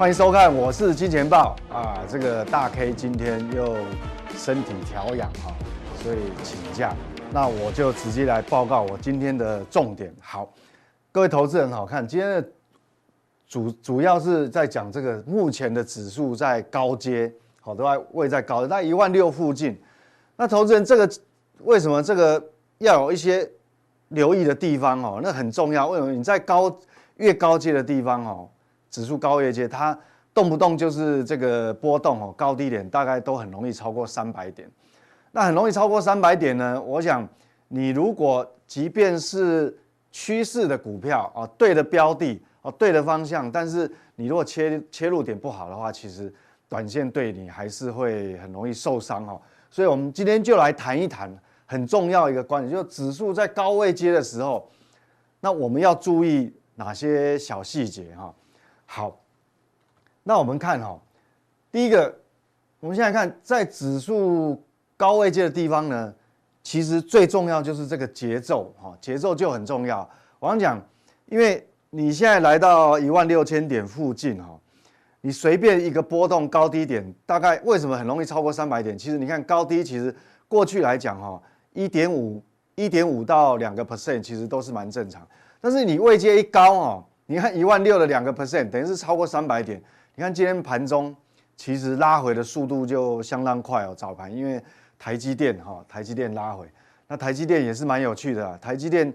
欢迎收看，我是金钱豹啊。这个大 K 今天又身体调养哈，所以请假。那我就直接来报告我今天的重点。好，各位投资人好看，今天的主主要是在讲这个目前的指数在高阶，好，都在位在高，在一万六附近。那投资人这个为什么这个要有一些留意的地方哦？那很重要。为什么你在高越高阶的地方哦？指数高位阶，它动不动就是这个波动哦，高低点大概都很容易超过三百点。那很容易超过三百点呢？我想你如果即便是趋势的股票啊，对的标的哦，对的方向，但是你如果切切入点不好的话，其实短线对你还是会很容易受伤哦。所以我们今天就来谈一谈很重要一个观点，就是指数在高位接的时候，那我们要注意哪些小细节哈？好，那我们看哈，第一个，我们现在看在指数高位阶的地方呢，其实最重要就是这个节奏哈，节奏就很重要。我想讲，因为你现在来到一万六千点附近哈，你随便一个波动高低点，大概为什么很容易超过三百点？其实你看高低，其实过去来讲哈，一点五、一点五到两个 percent，其实都是蛮正常。但是你位阶一高哦。你看一万六的两个 percent，等于是超过三百点。你看今天盘中其实拉回的速度就相当快哦，早盘因为台积电哈，台积电拉回，那台积电也是蛮有趣的。台积电，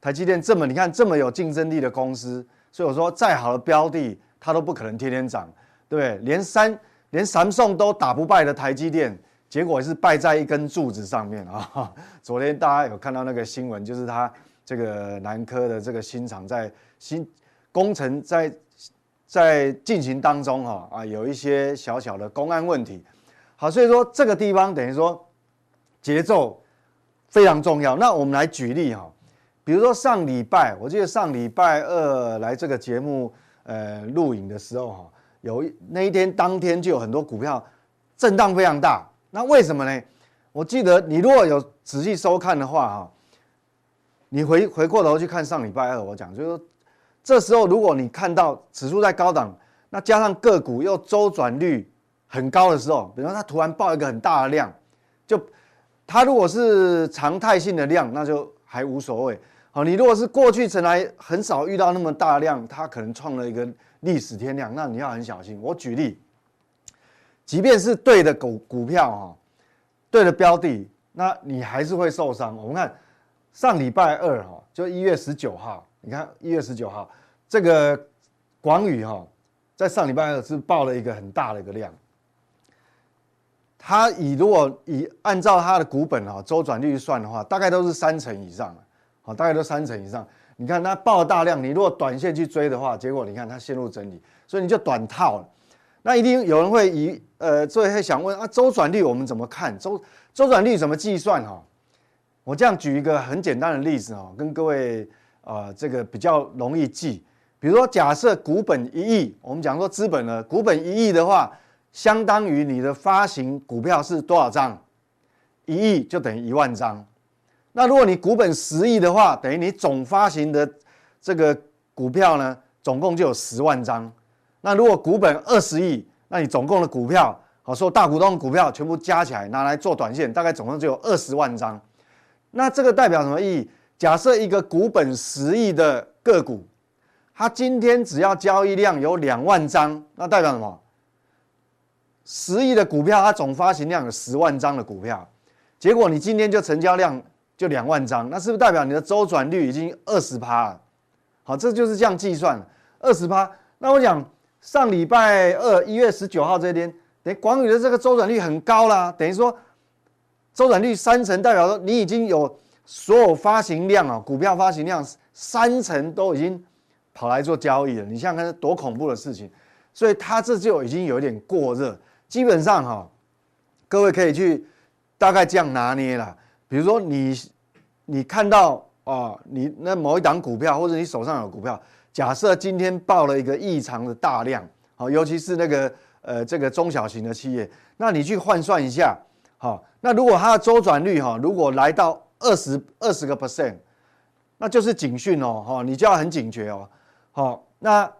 台积电这么你看这么有竞争力的公司，所以我说再好的标的它都不可能天天涨，对不对？连三连三送都打不败的台积电，结果是败在一根柱子上面啊。昨天大家有看到那个新闻，就是它这个南科的这个新厂在新。工程在在进行当中哈啊，有一些小小的公安问题，好，所以说这个地方等于说节奏非常重要。那我们来举例哈，比如说上礼拜，我记得上礼拜二来这个节目呃录影的时候哈，有那一天当天就有很多股票震荡非常大。那为什么呢？我记得你如果有仔细收看的话哈，你回回过头去看上礼拜二我讲就是说。这时候，如果你看到指数在高档，那加上个股又周转率很高的时候，比如说它突然爆一个很大的量，就它如果是常态性的量，那就还无所谓。好，你如果是过去从来很少遇到那么大量，它可能创了一个历史天量，那你要很小心。我举例，即便是对的股股票哈，对的标的，那你还是会受伤。我们看上礼拜二哈，就一月十九号。你看一月十九号，这个广宇哈，在上礼拜二是报了一个很大的一个量。它以如果以按照它的股本哈周转率算的话，大概都是三成以上，好，大概都三成以上。你看它报大量，你如果短线去追的话，结果你看它陷入整理，所以你就短套了。那一定有人会以呃，所以想问啊，周转率我们怎么看？周周转率怎么计算哈？我这样举一个很简单的例子哈，跟各位。啊、呃，这个比较容易记。比如说，假设股本一亿，我们讲说资本呢，股本一亿的话，相当于你的发行股票是多少张？一亿就等于一万张。那如果你股本十亿的话，等于你总发行的这个股票呢，总共就有十万张。那如果股本二十亿，那你总共的股票，好说大股东的股票全部加起来拿来做短线，大概总共就有二十万张。那这个代表什么意义？假设一个股本十亿的个股，它今天只要交易量有两万张，那代表什么？十亿的股票，它总发行量有十万张的股票，结果你今天就成交量就两万张，那是不是代表你的周转率已经二十趴了？好，这就是这样计算，二十趴。那我讲上礼拜二一月十九号这一天，等于广宇的这个周转率很高啦，等于说周转率三成，代表说你已经有。所有发行量啊，股票发行量三成都已经跑来做交易了，你想想看，多恐怖的事情！所以它这就已经有点过热。基本上哈，各位可以去大概这样拿捏了。比如说你你看到啊，你那某一档股票或者你手上有股票，假设今天爆了一个异常的大量，好，尤其是那个呃这个中小型的企业，那你去换算一下，好，那如果它的周转率哈，如果来到二十二十个 percent，那就是警讯哦，哈，你就要很警觉哦，好，那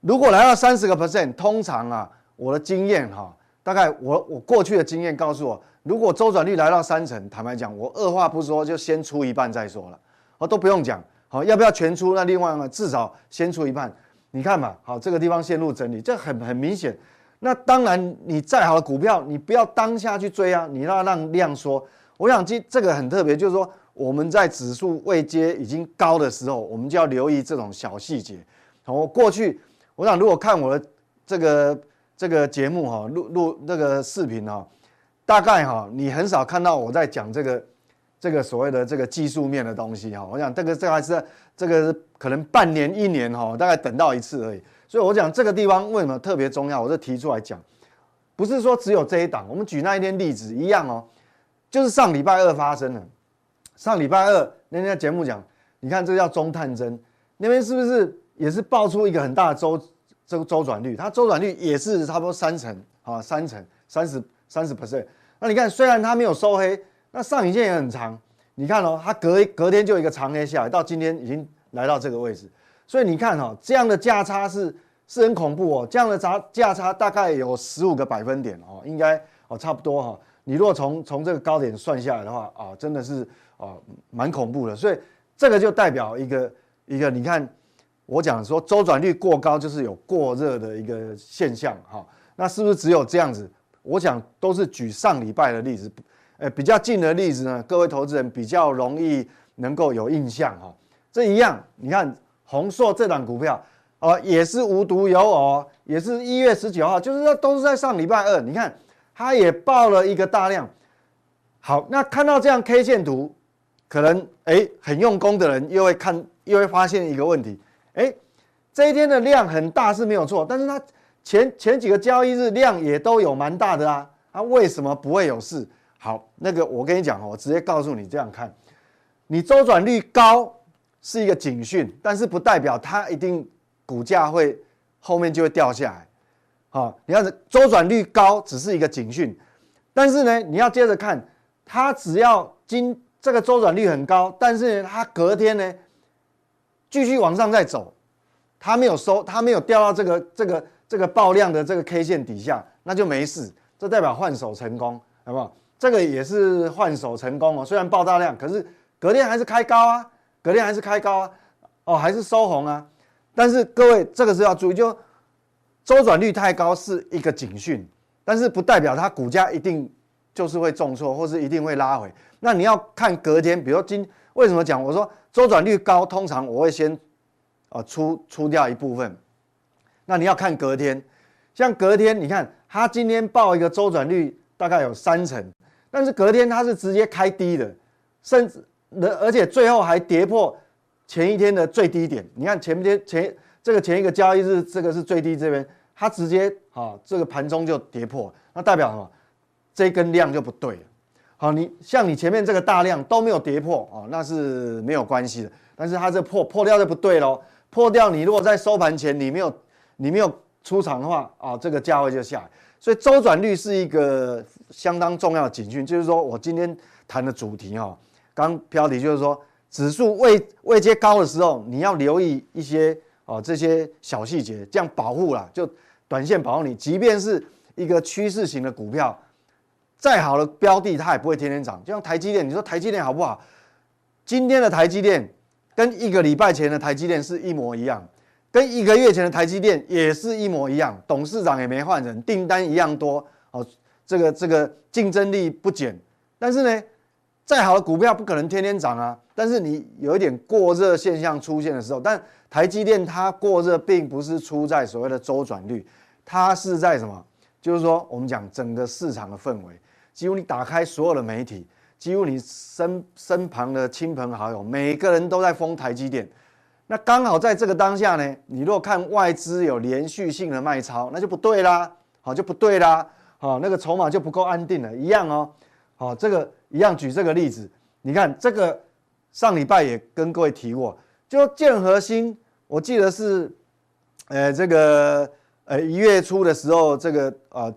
如果来到三十个 percent，通常啊，我的经验哈，大概我我过去的经验告诉我，如果周转率来到三成，坦白讲，我二话不说就先出一半再说了，我都不用讲，好，要不要全出？那另外呢，至少先出一半。你看嘛，好，这个地方陷入整理，这很很明显。那当然，你再好的股票，你不要当下去追啊，你要让量缩。我想这这个很特别，就是说我们在指数未接已经高的时候，我们就要留意这种小细节。我过去，我想如果看我的这个这个节目哈，录录那个视频哈，大概哈，你很少看到我在讲这个这个所谓的这个技术面的东西哈。我想这个这还是这个可能半年一年哈，大概等到一次而已。所以我讲这个地方为什么特别重要，我就提出来讲，不是说只有这一档，我们举那一天例子一样哦。就是上礼拜二发生的，上礼拜二那天节目讲，你看这个叫中探针，那边是不是也是爆出一个很大的周这个周转率？它周转率也是差不多三成啊，三成三十三十 percent。那你看虽然它没有收黑，那上影线也很长，你看哦，它隔隔天就一个长黑下来，到今天已经来到这个位置，所以你看哦，这样的价差是是很恐怖哦，这样的差价差大概有十五个百分点哦，应该哦差不多哈。你如果从从这个高点算下来的话啊，真的是啊蛮恐怖的，所以这个就代表一个一个，你看我讲说周转率过高就是有过热的一个现象哈，那是不是只有这样子？我想都是举上礼拜的例子，呃比较近的例子呢，各位投资人比较容易能够有印象哈。这一样，你看宏硕这档股票哦，也是无独有偶，也是一月十九号，就是说都是在上礼拜二，你看。它也爆了一个大量，好，那看到这样 K 线图，可能哎很用功的人又会看，又会发现一个问题，哎，这一天的量很大是没有错，但是它前前几个交易日量也都有蛮大的啊，它为什么不会有事？好，那个我跟你讲哦，我直接告诉你这样看，你周转率高是一个警讯，但是不代表它一定股价会后面就会掉下来。啊，你要是周转率高，只是一个警讯，但是呢，你要接着看，它只要今这个周转率很高，但是呢，它隔天呢继续往上再走，它没有收，它没有掉到这个这个这个爆量的这个 K 线底下，那就没事，这代表换手成功，好不好？这个也是换手成功哦，虽然爆大量，可是隔天还是开高啊，隔天还是开高啊，哦，还是收红啊，但是各位这个是要注意就。周转率太高是一个警讯，但是不代表它股价一定就是会重挫，或是一定会拉回。那你要看隔天，比如说今为什么讲？我说周转率高，通常我会先啊出出掉一部分。那你要看隔天，像隔天你看它今天报一个周转率大概有三成，但是隔天它是直接开低的，甚至而且最后还跌破前一天的最低点。你看前天前这个前一个交易日，这个是最低这边。它直接啊，这个盘中就跌破，那代表什么？这根量就不对了。好，你像你前面这个大量都没有跌破啊，那是没有关系的。但是它这破破掉就不对喽，破掉你如果在收盘前你没有你没有出场的话啊，这个价位就下来。所以周转率是一个相当重要的警讯，就是说我今天谈的主题哈，刚标题就是说指数位位阶高的时候，你要留意一些啊这些小细节，这样保护啦就。短线保护你，即便是一个趋势型的股票，再好的标的，它也不会天天涨。就像台积电，你说台积电好不好？今天的台积电跟一个礼拜前的台积电是一模一样，跟一个月前的台积电也是一模一样。董事长也没换人，订单一样多，哦，这个这个竞争力不减。但是呢，再好的股票不可能天天涨啊。但是你有一点过热现象出现的时候，但台积电它过热并不是出在所谓的周转率。它是在什么？就是说，我们讲整个市场的氛围，几乎你打开所有的媒体，几乎你身身旁的亲朋好友，每个人都在封台积电。那刚好在这个当下呢，你若看外资有连续性的卖超，那就不对啦，好就不对啦，好那个筹码就不够安定了，一样哦，好这个一样举这个例子，你看这个上礼拜也跟各位提过，就建和兴，我记得是，呃这个。呃，一月初的时候，这个呃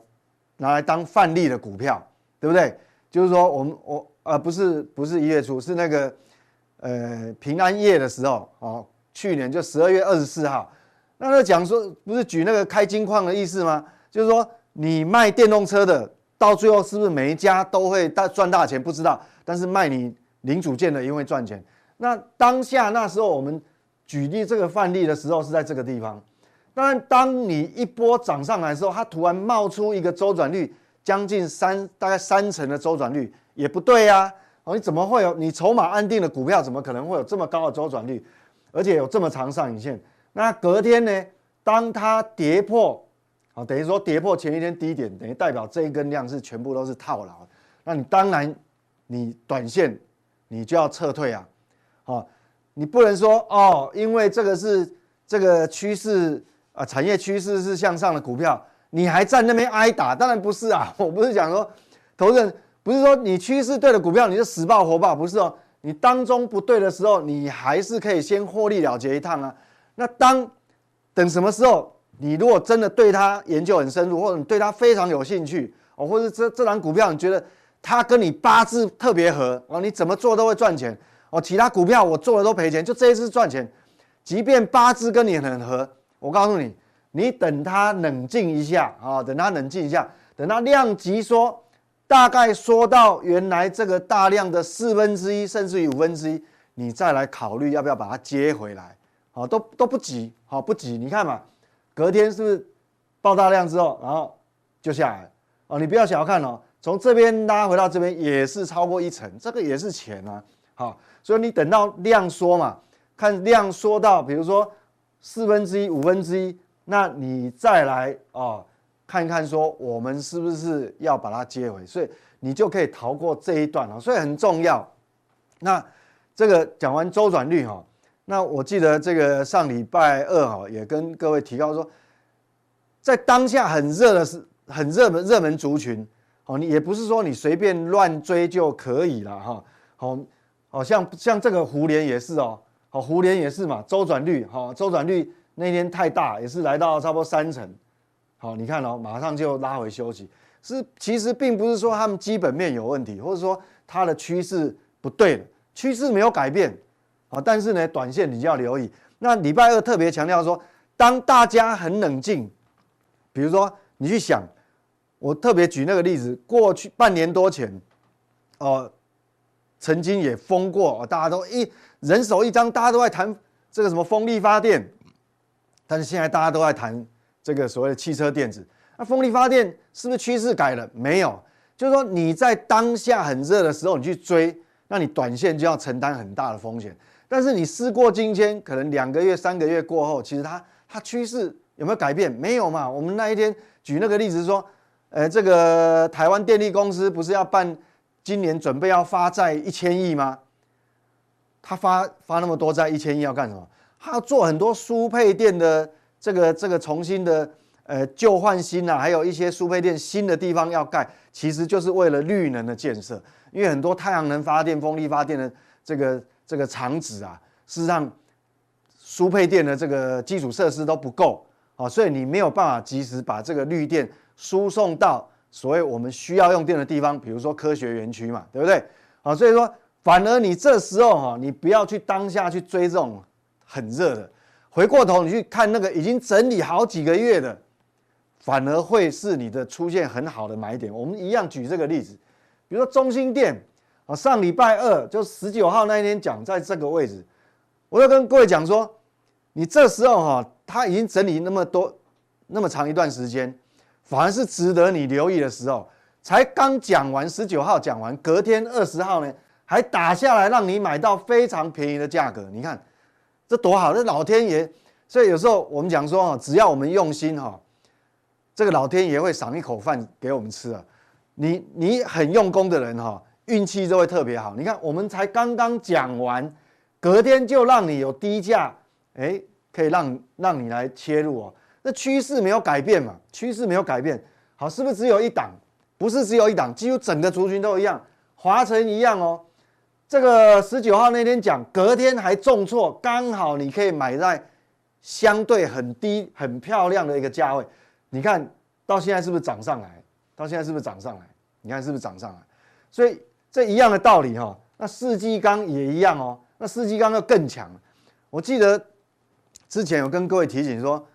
拿来当范例的股票，对不对？就是说，我们我呃不是不是一月初，是那个呃平安夜的时候哦，去年就十二月二十四号，那他讲说，不是举那个开金矿的意思吗？就是说，你卖电动车的，到最后是不是每一家都会大赚大钱？不知道，但是卖你零组件的，因为赚钱。那当下那时候我们举例这个范例的时候，是在这个地方。当然，当你一波涨上来的时候，它突然冒出一个周转率将近三，大概三成的周转率，也不对呀。哦，你怎么会有？你筹码安定的股票，怎么可能会有这么高的周转率，而且有这么长上影线？那隔天呢？当它跌破，好，等于说跌破前一天低点，等于代表这一根量是全部都是套牢。那你当然，你短线你就要撤退啊，好，你不能说哦，因为这个是这个趋势啊，产业趋势是向上的股票，你还在那边挨打？当然不是啊，我不是讲说，投资人不是说你趋势对的股票你就死抱活抱，不是哦，你当中不对的时候，你还是可以先获利了结一趟啊。那当等什么时候，你如果真的对它研究很深入，或者你对它非常有兴趣哦，或者这这档股票你觉得它跟你八字特别合哦，你怎么做都会赚钱哦。其他股票我做了都赔钱，就这一次赚钱。即便八字跟你很合，我告诉你，你等它冷静一下啊，等它冷静一下，等它量级缩，大概缩到原来这个大量的四分之一，甚至于五分之一，你再来考虑要不要把它接回来。好，都都不急，好不急，你看嘛，隔天是不是爆大量之后，然后就下来，哦，你不要小看哦，从这边拉回到这边也是超过一成，这个也是钱啊，好，所以你等到量缩嘛，看量缩到比如说四分之一、五分之一，那你再来哦，看一看说我们是不是要把它接回，所以你就可以逃过这一段哦，所以很重要。那这个讲完周转率哈。那我记得这个上礼拜二哈，也跟各位提到说，在当下很热的是很热门热门族群，哦，你也不是说你随便乱追就可以了哈，好，好像像这个胡连也是哦，好，胡联也是嘛，周转率哈，周转率那天太大，也是来到差不多三成，好，你看哦，马上就拉回休息，是其实并不是说他们基本面有问题，或者说它的趋势不对了，趋势没有改变。啊，但是呢，短线你就要留意。那礼拜二特别强调说，当大家很冷静，比如说你去想，我特别举那个例子，过去半年多前，哦、呃，曾经也封过，大家都一人手一张，大家都在谈这个什么风力发电，但是现在大家都在谈这个所谓的汽车电子。那风力发电是不是趋势改了？没有，就是说你在当下很热的时候，你去追，那你短线就要承担很大的风险。但是你事过境迁，可能两个月、三个月过后，其实它它趋势有没有改变？没有嘛。我们那一天举那个例子说，呃，这个台湾电力公司不是要办今年准备要发债一千亿吗？他发发那么多债一千亿要干什么？他要做很多输配电的这个这个重新的呃旧换新啊，还有一些输配电新的地方要盖，其实就是为了绿能的建设，因为很多太阳能发电、风力发电的这个。这个厂址啊，事实上，输配电的这个基础设施都不够啊，所以你没有办法及时把这个绿电输送到所谓我们需要用电的地方，比如说科学园区嘛，对不对？啊，所以说反而你这时候哈，你不要去当下去追这种很热的，回过头你去看那个已经整理好几个月的，反而会是你的出现很好的买点。我们一样举这个例子，比如说中心店啊。上礼拜二就十九号那一天讲，在这个位置，我就跟各位讲说，你这时候哈，它已经整理那么多那么长一段时间，反而是值得你留意的时候。才刚讲完十九号讲完，隔天二十号呢，还打下来让你买到非常便宜的价格。你看这多好，这老天爷。所以有时候我们讲说哈，只要我们用心哈，这个老天爷会赏一口饭给我们吃啊。你你很用功的人哈。运气就会特别好。你看，我们才刚刚讲完，隔天就让你有低价，哎，可以让让你来切入哦。那趋势没有改变嘛？趋势没有改变，好，是不是只有一档？不是只有一档，几乎整个族群都一样，华城一样哦。这个十九号那天讲，隔天还重挫，刚好你可以买在相对很低、很漂亮的一个价位。你看到现在是不是涨上来？到现在是不是涨上来？你看是不是涨上来？所以。这一样的道理哈，那世纪钢也一样哦。那世纪钢要更强。我记得之前有跟各位提醒说，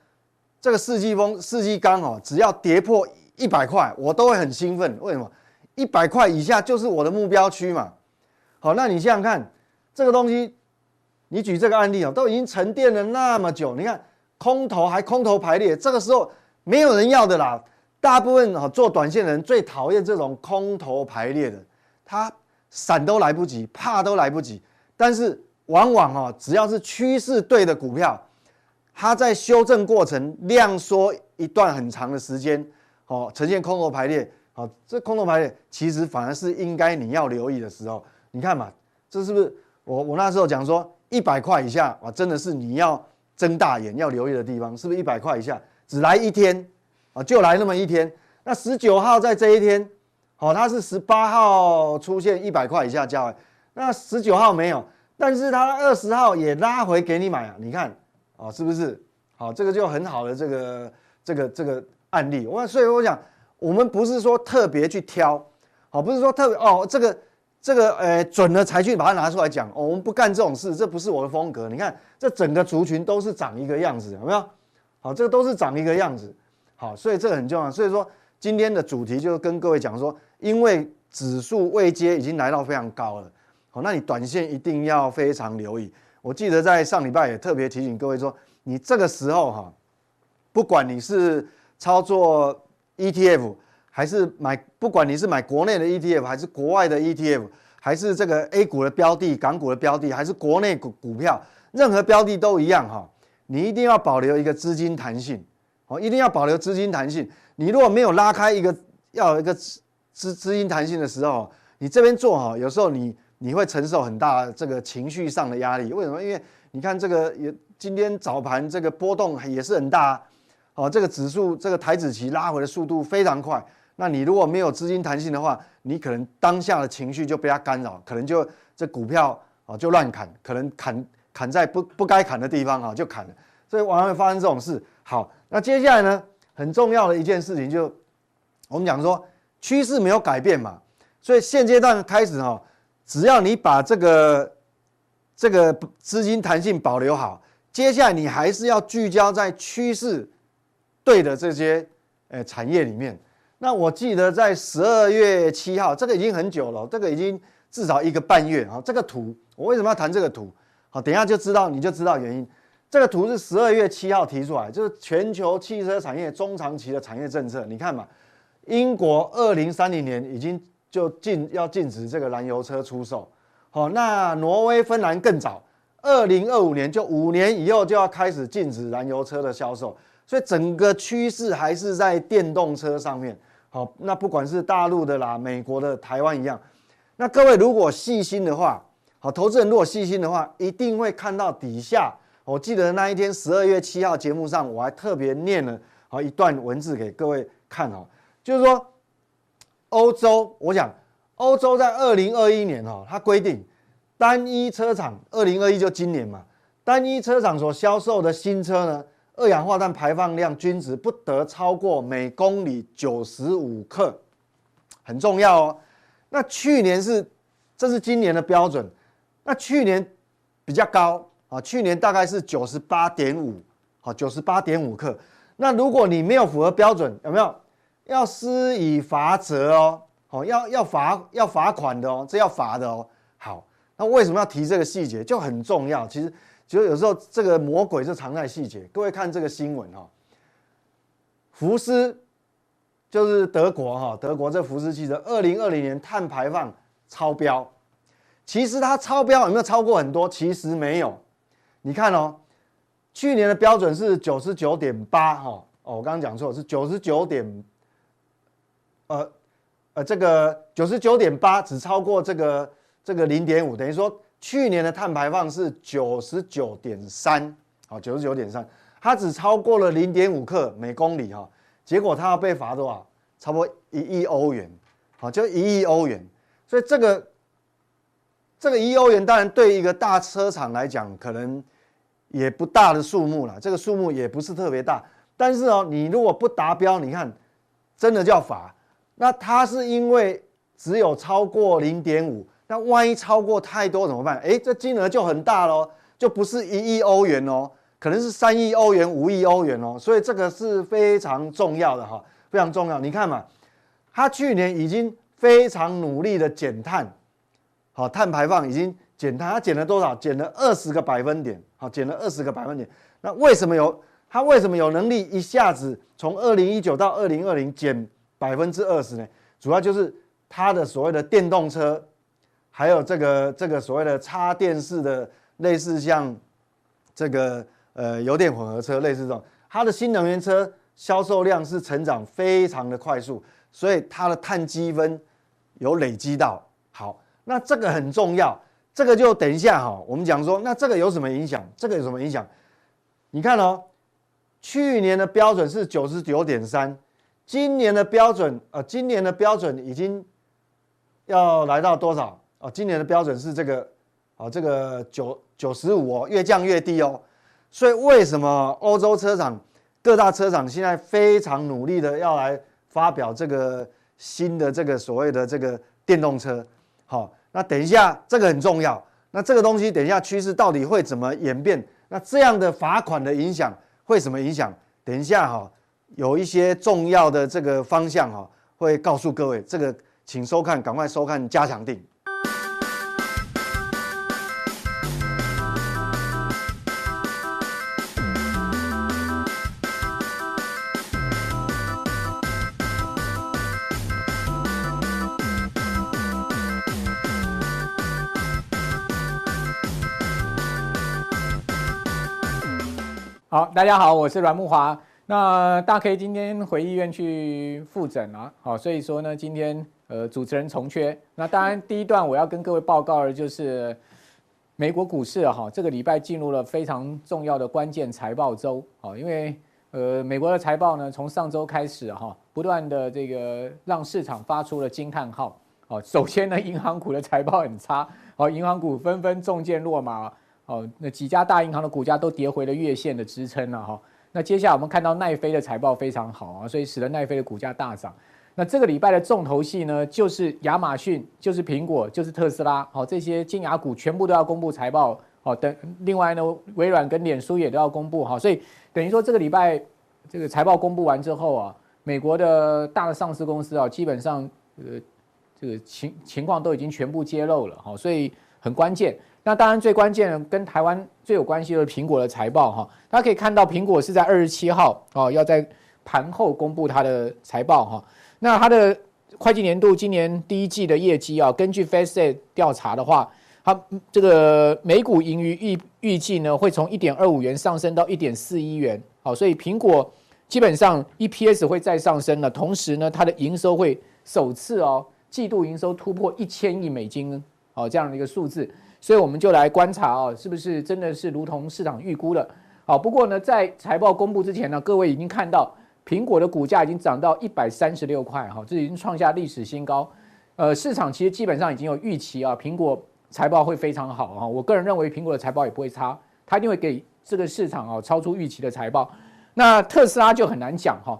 这个世纪风、世纪钢哦，只要跌破一百块，我都会很兴奋。为什么？一百块以下就是我的目标区嘛。好，那你想想看，这个东西，你举这个案例哦，都已经沉淀了那么久，你看空头还空头排列，这个时候没有人要的啦。大部分啊做短线的人最讨厌这种空头排列的，他闪都来不及，怕都来不及。但是往往哦，只要是趋势对的股票，它在修正过程量缩一段很长的时间，哦，呈现空头排列，好，这空头排列其实反而是应该你要留意的时候。你看嘛，这是不是我我那时候讲说一百块以下啊，真的是你要睁大眼要留意的地方，是不是一百块以下只来一天？啊，就来那么一天。那十九号在这一天，好，它是十八号出现一百块以下价位，那十九号没有，但是它二十号也拉回给你买啊。你看，啊，是不是？好，这个就很好的这个这个这个案例。我所以我讲，我们不是说特别去挑，好，不是说特别哦，这个这个呃准了才去把它拿出来讲。我们不干这种事，这不是我的风格。你看，这整个族群都是长一个样子，有没有？好，这个都是长一个样子。好，所以这个很重要。所以说，今天的主题就是跟各位讲说，因为指数未接已经来到非常高了，好，那你短线一定要非常留意。我记得在上礼拜也特别提醒各位说，你这个时候哈，不管你是操作 ETF，还是买，不管你是买国内的 ETF，还是国外的 ETF，还是这个 A 股的标的、港股的标的，还是国内股股票，任何标的都一样哈，你一定要保留一个资金弹性。哦，一定要保留资金弹性。你如果没有拉开一个要一个资资资金弹性的时候，你这边做哈，有时候你你会承受很大这个情绪上的压力。为什么？因为你看这个也今天早盘这个波动也是很大，哦，这个指数这个台指期拉回的速度非常快。那你如果没有资金弹性的话，你可能当下的情绪就被它干扰，可能就这股票啊就乱砍，可能砍砍在不不该砍的地方啊就砍了，所以往往会发生这种事。好。那接下来呢，很重要的一件事情就，我们讲说趋势没有改变嘛，所以现阶段开始哈，只要你把这个这个资金弹性保留好，接下来你还是要聚焦在趋势对的这些呃产业里面。那我记得在十二月七号，这个已经很久了，这个已经至少一个半月啊。这个图我为什么要谈这个图？好，等一下就知道，你就知道原因。这个图是十二月七号提出来，就是全球汽车产业中长期的产业政策。你看嘛，英国二零三零年已经就禁要禁止这个燃油车出售，好，那挪威、芬兰更早，二零二五年就五年以后就要开始禁止燃油车的销售。所以整个趋势还是在电动车上面。好，那不管是大陆的啦、美国的、台湾一样。那各位如果细心的话，好，投资人如果细心的话，一定会看到底下。我记得那一天十二月七号节目上，我还特别念了好一段文字给各位看哈，就是说欧洲，我想欧洲在二零二一年哈，它规定单一车厂二零二一就今年嘛，单一车厂所销售的新车呢，二氧化碳排放量均值不得超过每公里九十五克，很重要哦。那去年是，这是今年的标准，那去年比较高。啊，去年大概是九十八点五，好，九十八点五克。那如果你没有符合标准，有没有要施以罚则哦？好，要要罚要罚款的哦，这要罚的哦。好，那为什么要提这个细节？就很重要。其实，其实有时候这个魔鬼是藏在细节。各位看这个新闻哈，福斯就是德国哈，德国这福斯汽车二零二零年碳排放超标。其实它超标有没有超过很多？其实没有。你看哦，去年的标准是九十九点八哈哦，我刚刚讲错是九十九点，呃呃，这个九十九点八只超过这个这个零点五，等于说去年的碳排放是九十九点三，好九十九点三，它只超过了零点五克每公里哈，结果它要被罚多少？差不多一亿欧元，好就一亿欧元，所以这个这个一亿欧元当然对一个大车厂来讲可能。也不大的数目了，这个数目也不是特别大，但是哦，你如果不达标，你看，真的叫罚。那它是因为只有超过零点五，那万一超过太多怎么办？诶，这金额就很大喽，就不是一亿欧元哦，可能是三亿欧元、五亿欧元哦，所以这个是非常重要的哈，非常重要。你看嘛，它去年已经非常努力的减碳，好，碳排放已经减碳，它减了多少？减了二十个百分点，好，减了二十个百分点。那为什么有它为什么有能力一下子从二零一九到二零二零减百分之二十呢？主要就是它的所谓的电动车，还有这个这个所谓的插电式的，类似像这个。呃，油电混合车类似这种，它的新能源车销售量是成长非常的快速，所以它的碳积分有累积到。好，那这个很重要，这个就等一下哈，我们讲说，那这个有什么影响？这个有什么影响？你看哦，去年的标准是九十九点三，今年的标准，呃，今年的标准已经要来到多少？哦，今年的标准是这个，哦，这个九九十五哦，越降越低哦。所以为什么欧洲车厂各大车厂现在非常努力的要来发表这个新的这个所谓的这个电动车？好，那等一下这个很重要。那这个东西等一下趋势到底会怎么演变？那这样的罚款的影响会什么影响？等一下哈，有一些重要的这个方向哈，会告诉各位。这个请收看，赶快收看加强定。大家好，我是阮慕华。那大 K 今天回医院去复诊了，好，所以说呢，今天呃主持人从缺。那当然第一段我要跟各位报告的就是美国股市哈，这个礼拜进入了非常重要的关键财报周啊，因为呃美国的财报呢从上周开始哈，不断的这个让市场发出了惊叹号。哦，首先呢，银行股的财报很差，哦，银行股纷纷中箭落马。哦，那几家大银行的股价都跌回了月线的支撑了哈。那接下来我们看到奈飞的财报非常好啊，所以使得奈飞的股价大涨。那这个礼拜的重头戏呢，就是亚马逊，就是苹果，就是特斯拉。好，这些金牙股全部都要公布财报。好，等另外呢，微软跟脸书也都要公布。好，所以等于说这个礼拜这个财报公布完之后啊，美国的大的上市公司啊，基本上呃这个情情况都已经全部揭露了。好，所以很关键。那当然，最关键的跟台湾最有关系的是苹果的财报哈，大家可以看到，苹果是在二十七号哦，要在盘后公布它的财报哈。那它的会计年度今年第一季的业绩啊，根据 f a c e t 调查的话，它这个每股盈余预预计呢会从一点二五元上升到一点四一元，好，所以苹果基本上 EPS 会再上升了，同时呢，它的营收会首次哦季度营收突破一千亿美金哦这样的一个数字。所以我们就来观察啊，是不是真的是如同市场预估的？好，不过呢，在财报公布之前呢，各位已经看到苹果的股价已经涨到一百三十六块，哈，这已经创下历史新高。呃，市场其实基本上已经有预期啊，苹果财报会非常好啊。我个人认为苹果的财报也不会差，它一定会给这个市场啊超出预期的财报。那特斯拉就很难讲哈，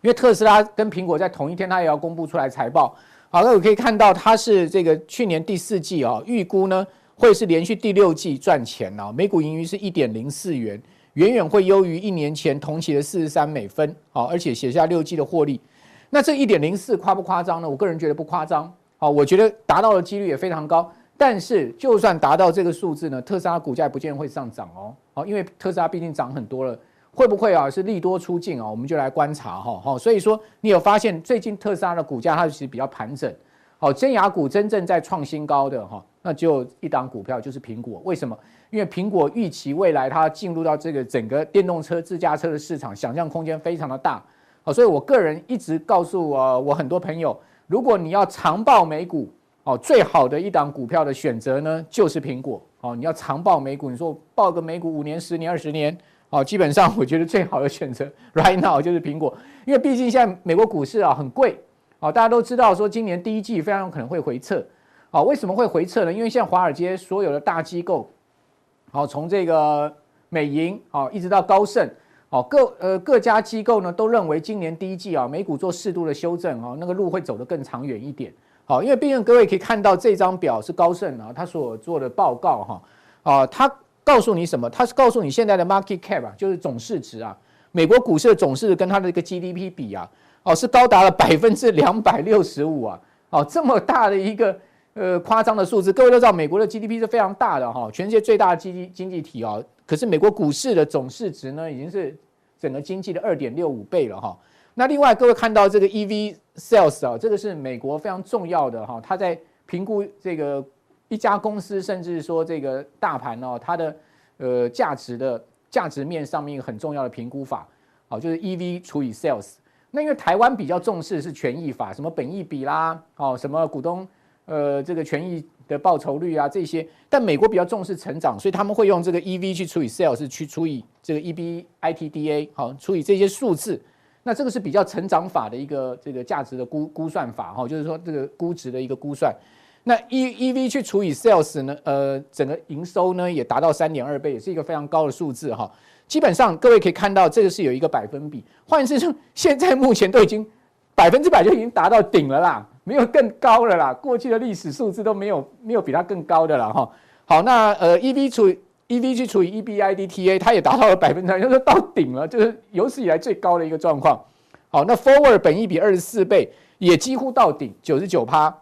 因为特斯拉跟苹果在同一天，它也要公布出来财报。好，那我可以看到它是这个去年第四季啊，预估呢会是连续第六季赚钱啊，每股盈余是一点零四元，远远会优于一年前同期的四十三美分，好，而且写下六季的获利。那这一点零四夸不夸张呢？我个人觉得不夸张，好，我觉得达到的几率也非常高。但是就算达到这个数字呢，特斯拉股价也不见得会上涨哦，好，因为特斯拉毕竟涨很多了。会不会啊？是利多出尽啊？我们就来观察哈。好，所以说你有发现最近特斯拉的股价它其实比较盘整。好，尖牙股真正在创新高的哈，那就一档股票就是苹果。为什么？因为苹果预期未来它进入到这个整个电动车、自驾车的市场，想象空间非常的大。好，所以我个人一直告诉我我很多朋友，如果你要长报美股，哦，最好的一档股票的选择呢，就是苹果。哦，你要长报美股，你说报个美股五年、十年、二十年。好，基本上我觉得最好的选择 right now 就是苹果，因为毕竟现在美国股市啊很贵，好，大家都知道说今年第一季非常有可能会回撤，好，为什么会回撤呢？因为现在华尔街所有的大机构，好，从这个美银，好，一直到高盛，好，各呃各家机构呢都认为今年第一季啊美股做适度的修正啊，那个路会走得更长远一点，好，因为毕竟各位可以看到这张表是高盛啊他所做的报告哈，啊他。告诉你什么？它是告诉你现在的 market cap 啊，就是总市值啊，美国股市的总市值跟它的一个 GDP 比啊，哦，是高达了百分之两百六十五啊，哦，这么大的一个呃夸张的数字，各位都知道美国的 GDP 是非常大的哈，全世界最大的经济经济体啊，可是美国股市的总市值呢，已经是整个经济的二点六五倍了哈。那另外各位看到这个 EV sales 啊，这个是美国非常重要的哈，它在评估这个。一家公司，甚至说这个大盘哦，它的呃价值的价值面上面一个很重要的评估法，好，就是 EV 除以 Sales。那因为台湾比较重视是权益法，什么本益比啦，哦，什么股东呃这个权益的报酬率啊这些，但美国比较重视成长，所以他们会用这个 EV 去除以 Sales，去除以这个 EBITDA，好，除以这些数字。那这个是比较成长法的一个这个价值的估估算法，哈，就是说这个估值的一个估算。那 E E V 去除以 Sales 呢？呃，整个营收呢也达到三点二倍，也是一个非常高的数字哈。基本上各位可以看到，这个是有一个百分比。换言之，现在目前都已经百分之百就已经达到顶了啦，没有更高了啦。过去的历史数字都没有没有比它更高的了哈。好，那呃 E V 除以 E V 去除以 E B I D T A，它也达到了百分之，就是到顶了，就是有史以来最高的一个状况。好，那 Forward 本益比二十四倍，也几乎到顶，九十九趴。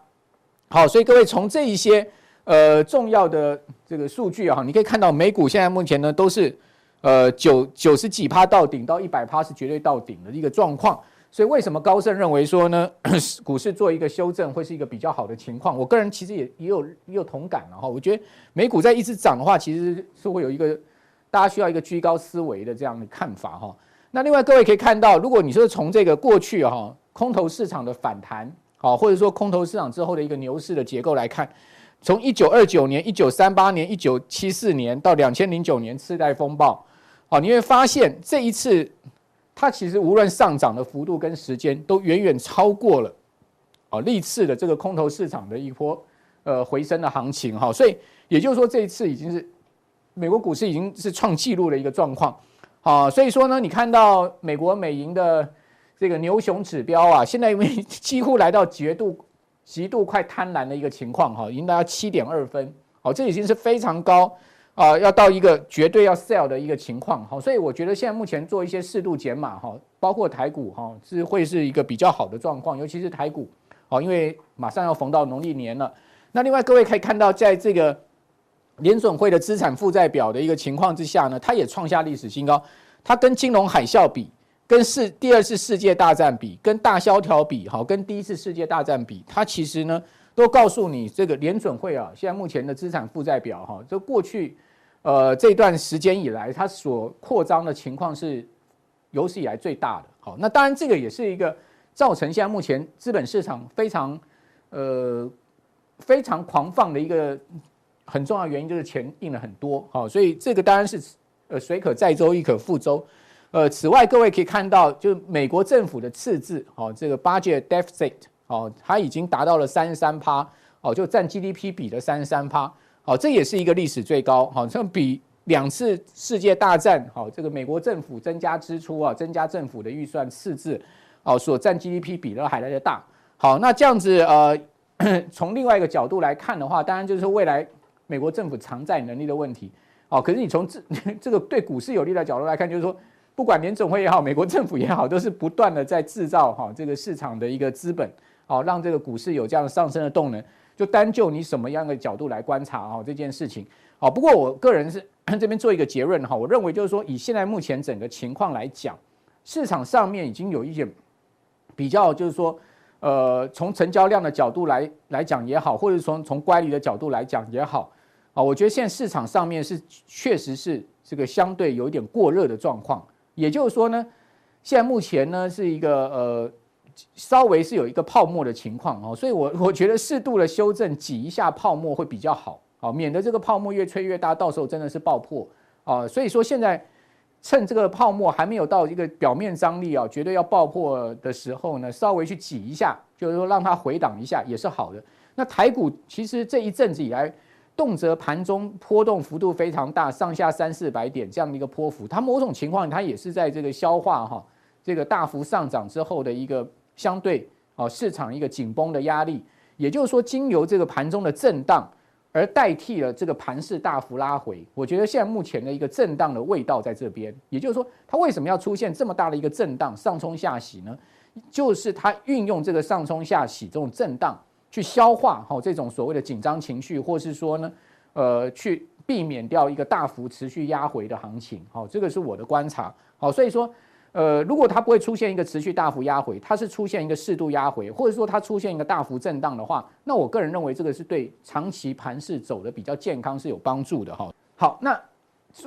好，所以各位从这一些呃重要的这个数据啊，你可以看到美股现在目前呢都是呃九九十几趴到顶，到一百趴是绝对到顶的一个状况。所以为什么高盛认为说呢，股市做一个修正会是一个比较好的情况？我个人其实也也有也有同感了哈。我觉得美股在一直涨的话，其实是会有一个大家需要一个居高思维的这样的看法哈。那另外各位可以看到，如果你说从这个过去哈空头市场的反弹。好，或者说空头市场之后的一个牛市的结构来看，从一九二九年、一九三八年、一九七四年到两千零九年次贷风暴，好，你会发现这一次它其实无论上涨的幅度跟时间都远远超过了啊历次的这个空头市场的一波呃回升的行情哈，所以也就是说这一次已经是美国股市已经是创纪录的一个状况，好，所以说呢，你看到美国美银的。这个牛熊指标啊，现在因为 几乎来到绝度、极度快贪婪的一个情况哈，已经达到七点二分，好，这已经是非常高啊，要到一个绝对要 sell 的一个情况，哈，所以我觉得现在目前做一些适度减码哈，包括台股哈，是会是一个比较好的状况，尤其是台股，好，因为马上要逢到农历年了。那另外各位可以看到，在这个联准会的资产负债表的一个情况之下呢，它也创下历史新高，它跟金融海啸比。跟世第二次世界大战比，跟大萧条比，好，跟第一次世界大战比，它其实呢都告诉你，这个联准会啊，现在目前的资产负债表哈，这过去呃这段时间以来，它所扩张的情况是有史以来最大的。好，那当然这个也是一个造成现在目前资本市场非常呃非常狂放的一个很重要原因，就是钱印了很多，好，所以这个当然是呃水可载舟，亦可覆舟。呃，此外，各位可以看到，就美国政府的赤字，哦，这个 budget deficit，哦，它已经达到了三十三趴，哦，就占 GDP 比的三十三趴，哦，这也是一个历史最高，好，像比两次世界大战，好，这个美国政府增加支出啊，增加政府的预算赤字，哦，所占 GDP 比的还来得大，好，那这样子，呃，从另外一个角度来看的话，当然就是未来美国政府偿债能力的问题，哦，可是你从这 这个对股市有利的角度来看，就是说。不管联总会也好，美国政府也好，都是不断的在制造哈这个市场的一个资本，好让这个股市有这样上升的动能。就单就你什么样的角度来观察啊这件事情，好，不过我个人是 这边做一个结论哈，我认为就是说以现在目前整个情况来讲，市场上面已经有一点比较就是说，呃，从成交量的角度来来讲也好，或者从从乖离的角度来讲也好，啊，我觉得现在市场上面是确实是这个相对有一点过热的状况。也就是说呢，现在目前呢是一个呃稍微是有一个泡沫的情况哦，所以我 我觉得适度的修正挤一下泡沫会比较好，好，免得这个泡沫越吹越大，到时候真的是爆破啊。所以说现在趁这个泡沫还没有到一个表面张力啊，绝对要爆破的时候呢，稍微去挤一下，就是说让它回档一下也是好的。那台股其实这一阵子以来。动辄盘中波动幅度非常大，上下三四百点这样的一个波幅，它某种情况它也是在这个消化哈这个大幅上涨之后的一个相对啊市场一个紧绷的压力，也就是说经由这个盘中的震荡，而代替了这个盘势大幅拉回。我觉得现在目前的一个震荡的味道在这边，也就是说，它为什么要出现这么大的一个震荡，上冲下洗呢？就是它运用这个上冲下洗这种震荡去消化好这种所谓的紧张情绪，或是说呢，呃，去避免掉一个大幅持续压回的行情。好，这个是我的观察。好，所以说。呃，如果它不会出现一个持续大幅压回，它是出现一个适度压回，或者说它出现一个大幅震荡的话，那我个人认为这个是对长期盘势走的比较健康是有帮助的哈。好，那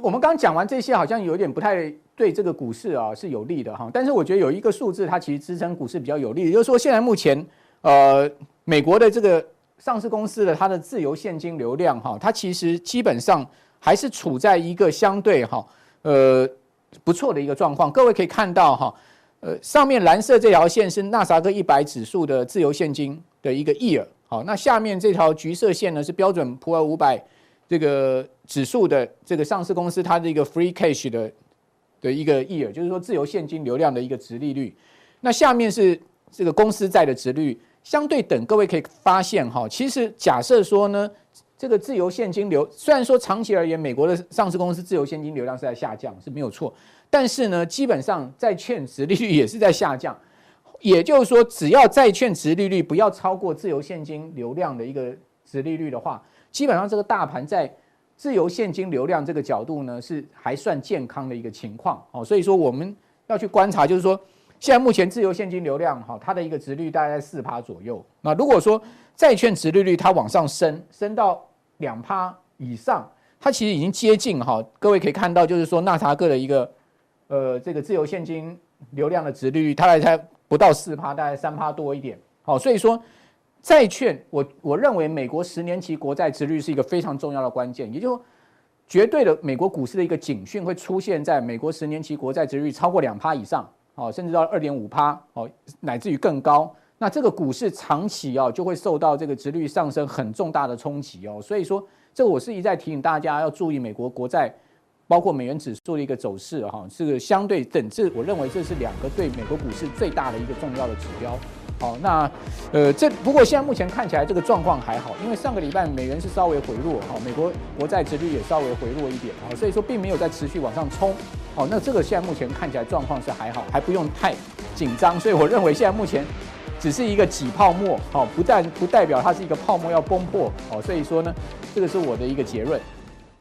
我们刚刚讲完这些，好像有点不太对这个股市啊是有利的哈。但是我觉得有一个数字，它其实支撑股市比较有利，也就是说现在目前呃美国的这个上市公司的它的自由现金流量哈，它其实基本上还是处在一个相对哈呃。不错的一个状况，各位可以看到哈，呃，上面蓝色这条线是纳斯达克一百指数的自由现金的一个 year，好，那下面这条橘色线呢是标准普尔五百这个指数的这个上市公司它的一个 free cash 的的一个 year，就是说自由现金流量的一个值利率。那下面是这个公司债的值率，相对等，各位可以发现哈，其实假设说呢。这个自由现金流虽然说长期而言，美国的上市公司自由现金流量是在下降，是没有错。但是呢，基本上债券殖利率也是在下降。也就是说，只要债券殖利率不要超过自由现金流量的一个殖利率的话，基本上这个大盘在自由现金流量这个角度呢，是还算健康的一个情况。哦，所以说我们要去观察，就是说现在目前自由现金流量哈，它的一个殖利率大概在四趴左右。那如果说债券殖利率它往上升，升到两趴以上，它其实已经接近哈。各位可以看到，就是说纳查克的一个呃这个自由现金流量的殖利率，它还才不到四趴，大概三趴多一点。好，所以说债券，我我认为美国十年期国债殖率是一个非常重要的关键，也就是绝对的美国股市的一个警讯会出现在美国十年期国债殖利率超过两趴以上，哦，甚至到二点五趴，哦，乃至于更高。那这个股市长期哦，就会受到这个殖率上升很重大的冲击哦，所以说这个我是一再提醒大家要注意美国国债，包括美元指数的一个走势哈，这个相对等这我认为这是两个对美国股市最大的一个重要的指标。好，那呃这不过现在目前看起来这个状况还好，因为上个礼拜美元是稍微回落哈，美国国债殖率也稍微回落一点啊，所以说并没有在持续往上冲。好，那这个现在目前看起来状况是还好，还不用太紧张，所以我认为现在目前。只是一个挤泡沫，好，不但不代表它是一个泡沫要崩破，好，所以说呢，这个是我的一个结论。